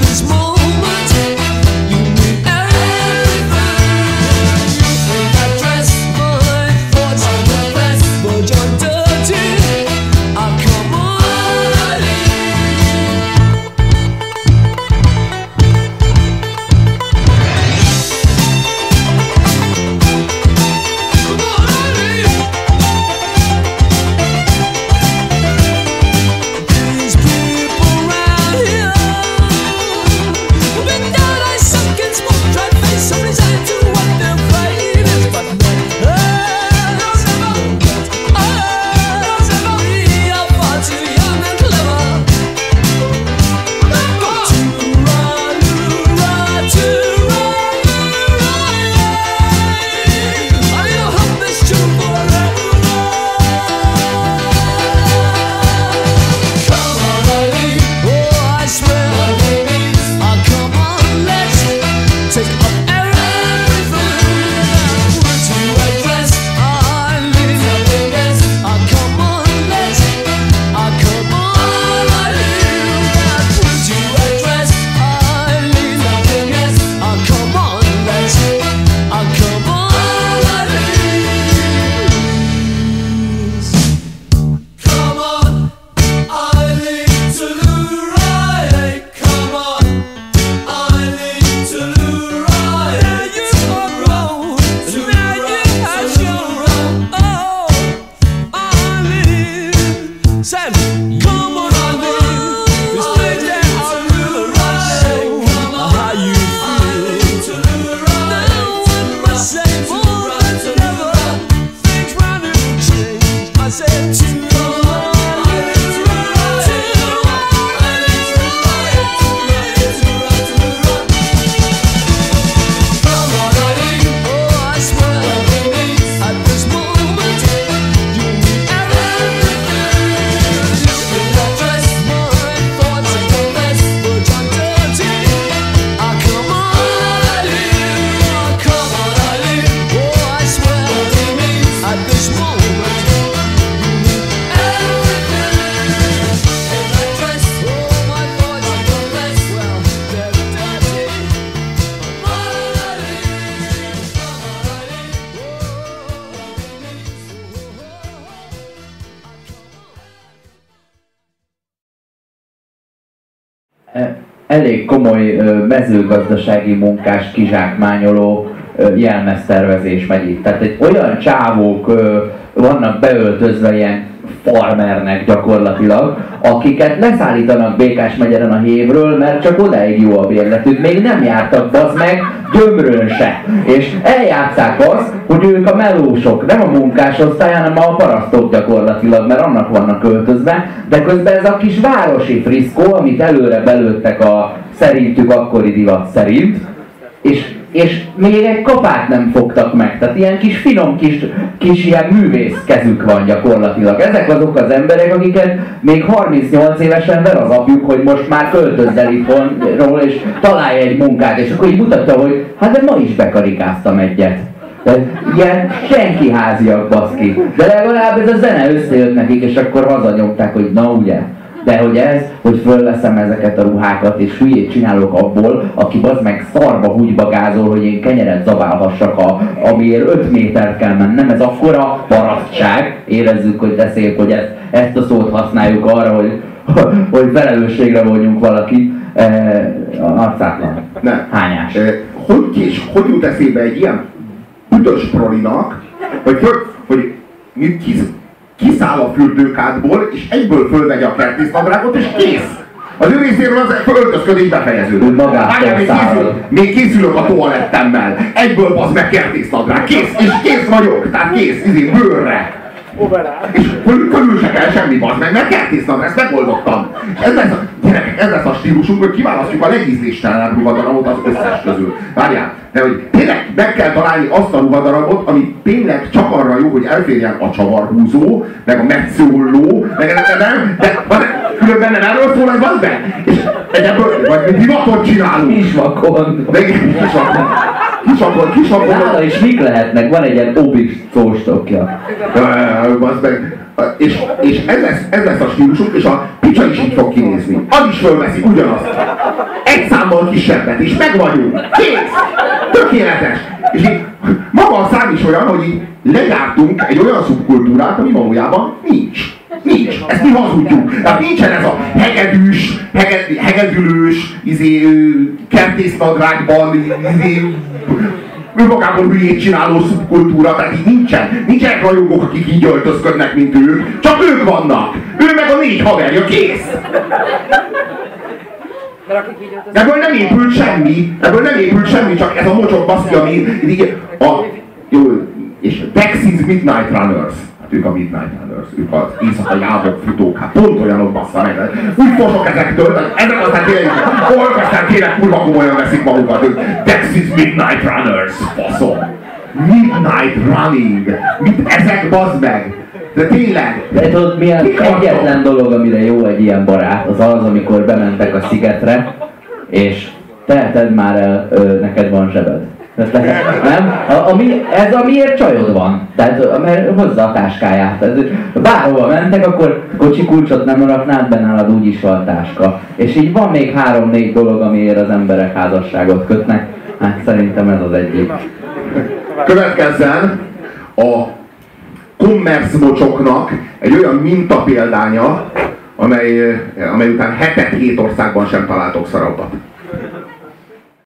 this morning. Elég komoly mezőgazdasági munkás kizsákmányoló jelmeztervezés megy itt. Tehát egy olyan csávók vannak beöltözve ilyen farmernek gyakorlatilag, akiket leszállítanak Békás megyeren a hévről, mert csak odáig jó a bérletük. Még nem jártak az meg gyömrön se. És eljátszák azt, hogy ők a melósok, nem a munkásosztály, hanem a parasztok gyakorlatilag, mert annak vannak költözve, de közben ez a kis városi friszkó, amit előre belőttek a szerintük akkori divat szerint, és és még egy kapát nem fogtak meg. Tehát ilyen kis finom kis, kis ilyen művész kezük van gyakorlatilag. Ezek azok az emberek, akiket még 38 évesen ver az apjuk, hogy most már költözz el itthonról, és találj egy munkát, és akkor így mutatja, hogy hát de ma is bekarikáztam egyet. Tehát ilyen senki háziak baszki. De legalább ez a zene összejött nekik, és akkor hazanyomták, hogy na ugye, de hogy ez, hogy fölveszem ezeket a ruhákat, és hülyét csinálok abból, aki az meg szarba húgyba gázol, hogy én kenyeret zabálhassak, a, amiért 5 métert kell mennem, ez akkora parasztság, érezzük, hogy de szép, hogy ezt, ezt a szót használjuk arra, hogy, hogy felelősségre vonjunk valaki, e, arcátlan. Nem. Hányás. E, hogy, és hogy jut eszébe egy ilyen büdös prolinak, hogy, hogy, hogy kis, kiszáll a fürdőkádból, és egyből fölvegye a kertésztabrágot, és kész! Az ő részéről az öltözködés befejeződött. Várjál, még, készül, még készülök a toalettemmel. Egyből az meg kertésztabrák. Kész, és kész vagyok. Tehát kész, izé, bőrre. És körül se kell semmi bazd meg, mert kertésztem, ezt megoldottam. Ez lesz, a, gyerekek, ez lesz a stílusunk, hogy kiválasztjuk a legízléstelenebb ruhadarabot az összes közül. Várjál, de hogy tényleg meg kell találni azt a ruhadarabot, ami tényleg csak arra jó, hogy elférjen a csavarhúzó, meg a metszólló, meg ez nem, de van, különben nem erről szól ez az be? És ebből, vagy divatot csinálunk. Kisvakon. Meg kisvakon. Kisvakon, kisvakon. Nála is mik lehetnek? Van egy ilyen obis szóstokja. És, és ez, lesz, ez lesz a stílusunk, és a picsa is így fog kinézni. Az is fölveszi ugyanazt. Egy számmal kisebbet, és meg vagyunk. Kész! Tökéletes! És így, maga a szám is olyan, hogy így lejártunk egy olyan szubkultúrát, ami valójában nincs. Nincs. Ezt mi hazudjuk. Tehát nincsen ez a hegedűs, heged, hegedülős, izé, kertésznadrágban, izé, önmagában hülyét csináló szubkultúra, így nincsen. Nincsenek rajongók, akik így öltözködnek, mint ők. Csak ők vannak. Ő meg a négy haverja, kész. Ebből nem épült semmi, ebből nem épült semmi, csak ez a mocsok baszki, ami a, jó, és Dexys Midnight Runners. Ők a Midnight Runners, ők az éjszakai álmok futók, hát pont olyanok bassza meg. Úgy fosok ezektől, ezek aztán tényleg, aztán tényleg kurva komolyan veszik magukat, ők Dexys Midnight Runners, faszom. Midnight Running, mit ezek bazd meg? De tényleg! De tudod, mi az egyetlen dolog, amire jó egy ilyen barát, az az, amikor bementek a szigetre, és teheted már el, ö, neked van zsebed. Nem? A, ami, ez amiért csajod van. Tehát mert hozza a táskáját. Ez, bárhova mentek, akkor kocsi kulcsot nem raknád, be nálad úgyis van táska. És így van még három-négy dolog, amiért az emberek házasságot kötnek. Hát szerintem ez az egyik. Következzen a kommerszmocsoknak egy olyan mintapéldánya, amely, amely után hetet hét országban sem találtok szarabbat.